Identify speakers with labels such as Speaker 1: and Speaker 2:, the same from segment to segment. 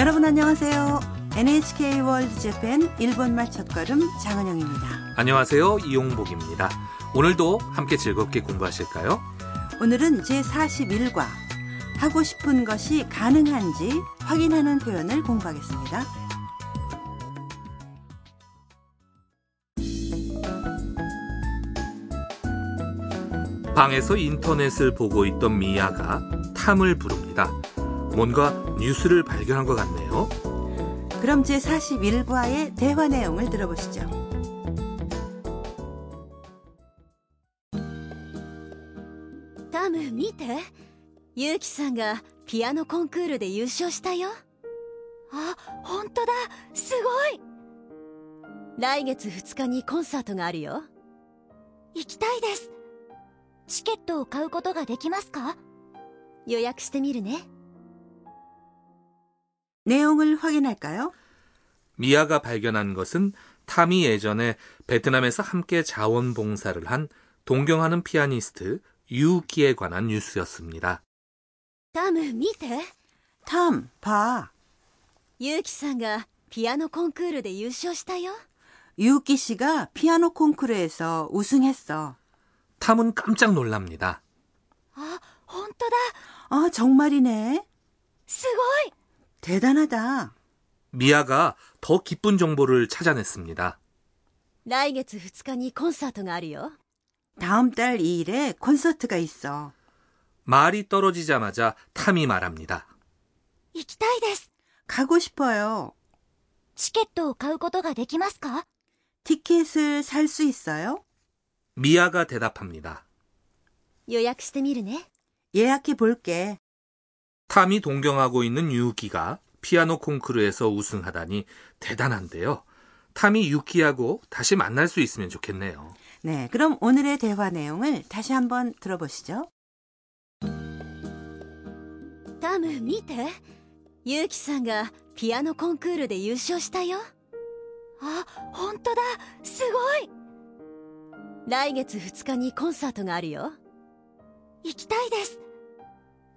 Speaker 1: 여러분 안녕하세요. NHK 월드 재팬 일본말 첫걸음 장은영입니다.
Speaker 2: 안녕하세요. 이용복입니다. 오늘도 함께 즐겁게 공부하실까요?
Speaker 1: 오늘은 제41과 하고 싶은 것이 가능한지 확인하는 표현을 공부하겠습니다.
Speaker 2: 방에서 인터넷을 보고 있던 미아가 탐을 부릅니다. 뭔가 뉴스를 발견한 것 같네요.
Speaker 1: 그럼 제41과의 대화 내용을 들어보시죠.
Speaker 3: タム見てユウキさんがピアノコンクールで優勝したよあ本当だすごい来月2日にコンサートがあるよ行きたいですチケットを買うことができますか予約してみるね
Speaker 1: 내용을 확인할까요?
Speaker 2: 미아가 발견한 것은 탐이 예전에 베트남에서 함께 자원봉사를 한 동경하는 피아니스트 유우키에 관한 뉴스였습니다.
Speaker 3: タム見て
Speaker 1: 탐, 봐.
Speaker 3: ユウキさんがピアノコンクールで優勝したよ
Speaker 1: 유우키 씨가 피아노 콩쿠르에서 우승했어.
Speaker 2: 탐은 깜짝 놀랍니다.
Speaker 3: あ本当だ
Speaker 1: 아, 정말이네.
Speaker 3: すごい
Speaker 1: 대단하다.
Speaker 2: 미아가 더 기쁜 정보를 찾아냈습니다.
Speaker 3: 来月2日にコンサートがあるよ
Speaker 1: 다음 달 2일에 콘서트가 있어.
Speaker 2: 말이 떨어지자마자 탐이 말합니다.
Speaker 3: 行きたいです
Speaker 1: 가고 싶어요.
Speaker 3: チケットを買うことができますか
Speaker 1: 티켓을 살 수 있어요?
Speaker 2: 미아가 대답합니다.
Speaker 3: 予約してみるね
Speaker 1: 예약해 볼게.
Speaker 2: 탐이 동경하고 있는 유우키가 피아노 콩쿠르에서 우승하다니 대단한데요. 탐이 유키하고 다시 만날 수 있으면 좋겠네요.
Speaker 1: 네, 그럼 오늘의 대화 내용을 다시 한번 들어보시죠.
Speaker 3: タム見てユウキさんがピアノコンクールで優勝したよあ本当だすごい来月2日にコンサートがあるよ行きたいです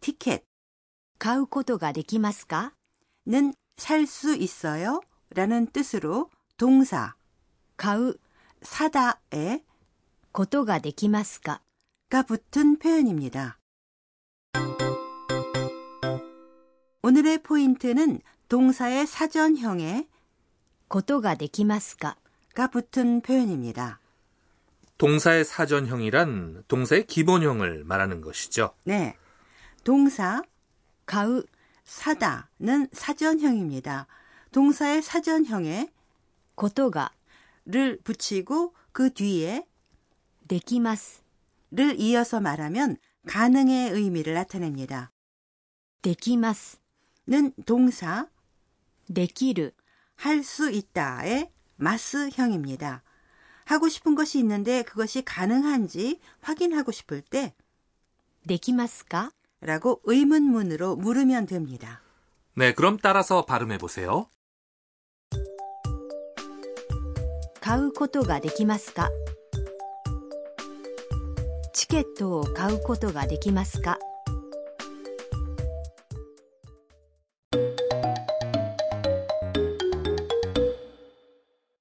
Speaker 1: 티켓,
Speaker 3: 가우코도가 되기마스까?
Speaker 1: 는 살 수 있어요? 라는 뜻으로 동사,
Speaker 3: 가우,
Speaker 1: 사다에
Speaker 3: 고도가 되기마스까?
Speaker 1: 가 붙은 표현입니다. 오늘의 포인트는 동사의 사전형에
Speaker 3: 고도가 되기마스까?
Speaker 1: 가 붙은 표현입니다.
Speaker 2: 동사의 사전형이란 동사의 기본형을 말하는 것이죠.
Speaker 1: 네. 동사
Speaker 3: 가우
Speaker 1: 사다는 사전형입니다. 동사의 사전형에 고토가를 붙이고 그 뒤에 데키마스를 이어서 말하면 가능의 의미를 나타냅니다. 데키마스는 동사
Speaker 3: 데키르
Speaker 1: 할 수 있다의 마스형입니다. 하고 싶은 것이 있는데 그것이 가능한지 확인하고 싶을 때
Speaker 3: 데키마스까
Speaker 1: 라고 의문문으로 물으면 됩니다.
Speaker 2: 네, 그럼 따라서 발음해 보세요.
Speaker 3: 買うことができますかチケットを買うことができますか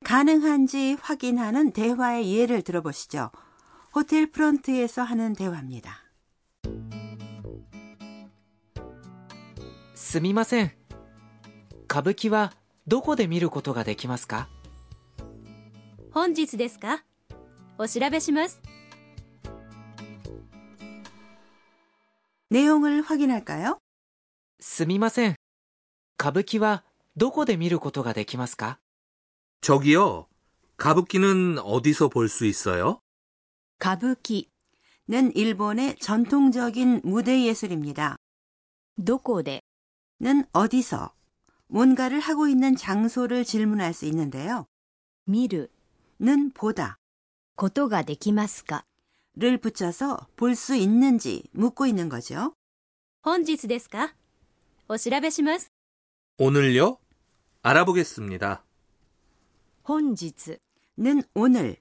Speaker 1: 가능한지 확인하는 대화의 예를 들어보시죠. 호텔 프런트에서 하는 대화입니다.
Speaker 4: すみません歌舞伎はどこで見ることができますか
Speaker 3: 本日ですかお調べします
Speaker 1: 내용을 확인할까요?
Speaker 4: すみません歌舞伎はどこで見ることができますか
Speaker 2: 저기요. 가부키는 어디서 볼 수 있어요?
Speaker 3: 歌舞伎
Speaker 1: 는 일본의 전통적인 무대 예술입니다.
Speaker 3: どこで
Speaker 1: 는 어디서, 뭔가를 하고 있는 장소를 질문할 수 있는데요.
Speaker 3: 見る
Speaker 1: 는 보다,
Speaker 3: ことができますか
Speaker 1: 를 붙여서 볼 수 있는지 묻고 있는 거죠.
Speaker 3: 本日ですかお調べします
Speaker 2: 오늘요? 알아보겠습니다.
Speaker 3: 本日
Speaker 1: 는 오늘,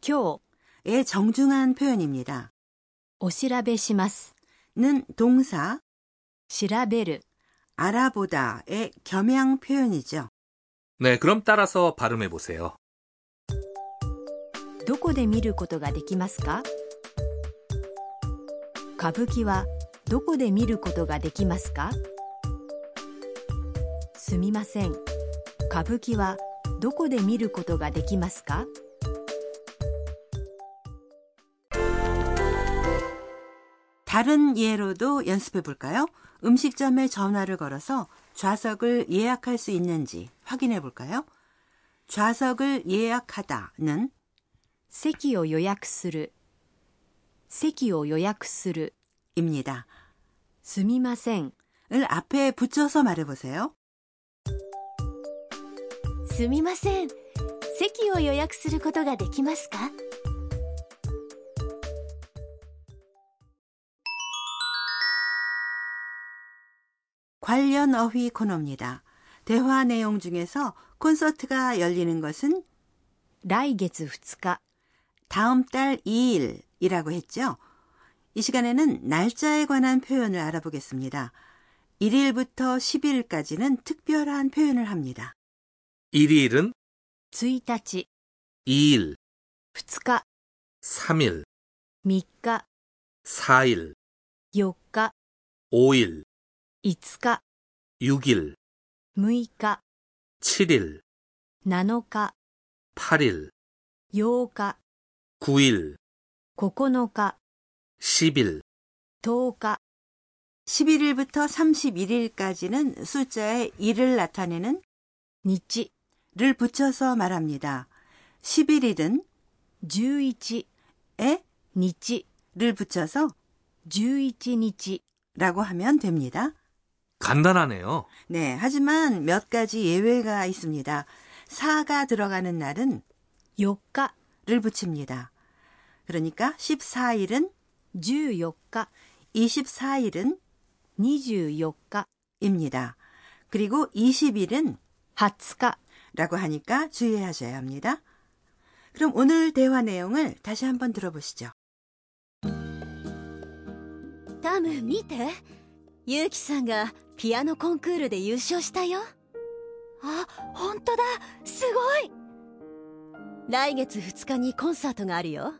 Speaker 3: 今
Speaker 1: 의 정중한 표현입니다.
Speaker 3: 日お調べします
Speaker 1: 는 동사,
Speaker 3: 調べる
Speaker 1: 알아보다의 겸양 표현이죠.
Speaker 2: 네, 그럼 따라서 발음해 보세요.
Speaker 3: どこで見ることができますか歌舞伎はどこで見ることができますかすみません歌舞伎はどこで見ることができますか
Speaker 1: 다른 예로도 연습해 볼까요? 음식점에 전화를 걸어서 좌석을 예약할 수 있는지 확인해 볼까요? 좌석을 예약하다는
Speaker 3: 席を予約する席を予約する
Speaker 1: 입니다.
Speaker 3: すみません
Speaker 1: 을 앞에 붙여서 말해 보세요.
Speaker 3: すみません席を予約することができますか
Speaker 1: 관련 어휘 코너입니다. 대화 내용 중에서 콘서트가 열리는 것은
Speaker 3: 来月2日
Speaker 1: 다음 달 2일이라고 했죠. 이 시간에는 날짜에 관한 표현을 알아보겠습니다. 1일부터 10일까지는 특별한 표현을 합니다.
Speaker 2: 1일은
Speaker 3: 1日
Speaker 2: 2일,
Speaker 3: 2日
Speaker 2: 3일,
Speaker 3: 3日
Speaker 2: 4일,
Speaker 3: 4日
Speaker 2: 5일,
Speaker 3: 5日
Speaker 2: 6일,
Speaker 3: 6日
Speaker 2: 7일,
Speaker 3: 7日
Speaker 2: 8일,
Speaker 3: 8日
Speaker 2: 9일,
Speaker 3: 9日
Speaker 2: 10일,
Speaker 3: 10日
Speaker 1: 11일부터 31일까지는 숫자에 1을 나타내는
Speaker 3: 日
Speaker 1: 를 붙여서 말합니다. 11일은
Speaker 3: 11
Speaker 1: 에
Speaker 3: 日
Speaker 1: 를 붙여서
Speaker 3: 11日
Speaker 1: 라고 하면 됩니다.
Speaker 2: 간단하네요.
Speaker 1: 네, 하지만 몇 가지 예외가 있습니다. 4가 들어가는 날은
Speaker 3: 4日
Speaker 1: 를 붙입니다. 그러니까 14일은
Speaker 3: 14日
Speaker 1: 24일은
Speaker 3: 24日
Speaker 1: 입니다. 그리고 20일은
Speaker 3: 20日
Speaker 1: 라고 하니까 주의하셔야 합니다. 그럼 오늘 대화 내용을 다시 한번 들어보시죠.
Speaker 3: タム見てユウキさんが ピアノコンクールで優勝したよあ本当だすごい来月2日にコンサートがあるよ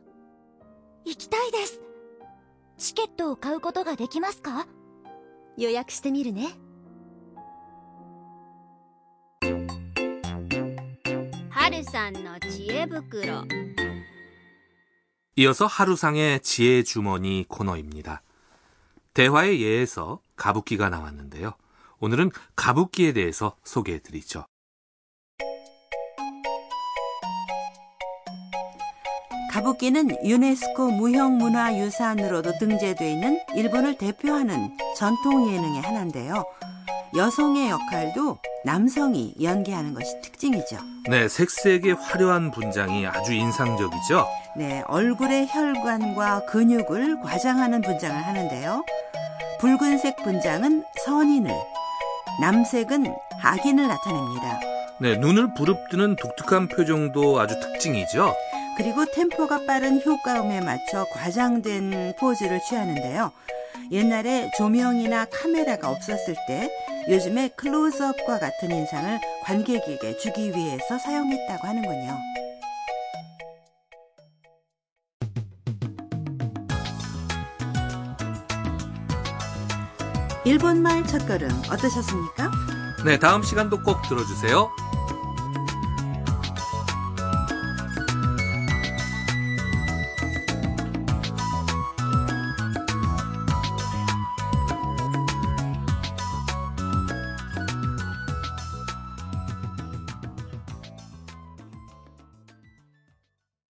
Speaker 3: 行きたいですチケットを買うことができますか予約してみるね
Speaker 5: 春さんの知恵袋
Speaker 2: 이어서 하루상의 지혜 주머니 코너입니다. 대화의 예에서 가부키가 나왔는데요. 오늘은 가부키에 대해서 소개해 드리죠.
Speaker 1: 가부키는 유네스코 무형문화유산으로도 등재되어 있는 일본을 대표하는 전통 예능의 하나인데요. 여성의 역할도 남성이 연기하는 것이 특징이죠.
Speaker 2: 네, 색색의 화려한 분장이 아주 인상적이죠.
Speaker 1: 네, 얼굴의 혈관과 근육을 과장하는 분장을 하는데요. 붉은색 분장은 선인을, 남색은 악인을 나타냅니다.
Speaker 2: 네, 눈을 부릅뜨는 독특한 표정도 아주 특징이죠.
Speaker 1: 그리고 템포가 빠른 효과음에 맞춰 과장된 포즈를 취하는데요. 옛날에 조명이나 카메라가 없었을 때 요즘에 클로즈업과 같은 인상을 관객에게 주기 위해서 사용했다고 하는군요. 일본말 첫걸음 어떠셨습니까?
Speaker 2: 네, 다음 시간도 꼭 들어주세요.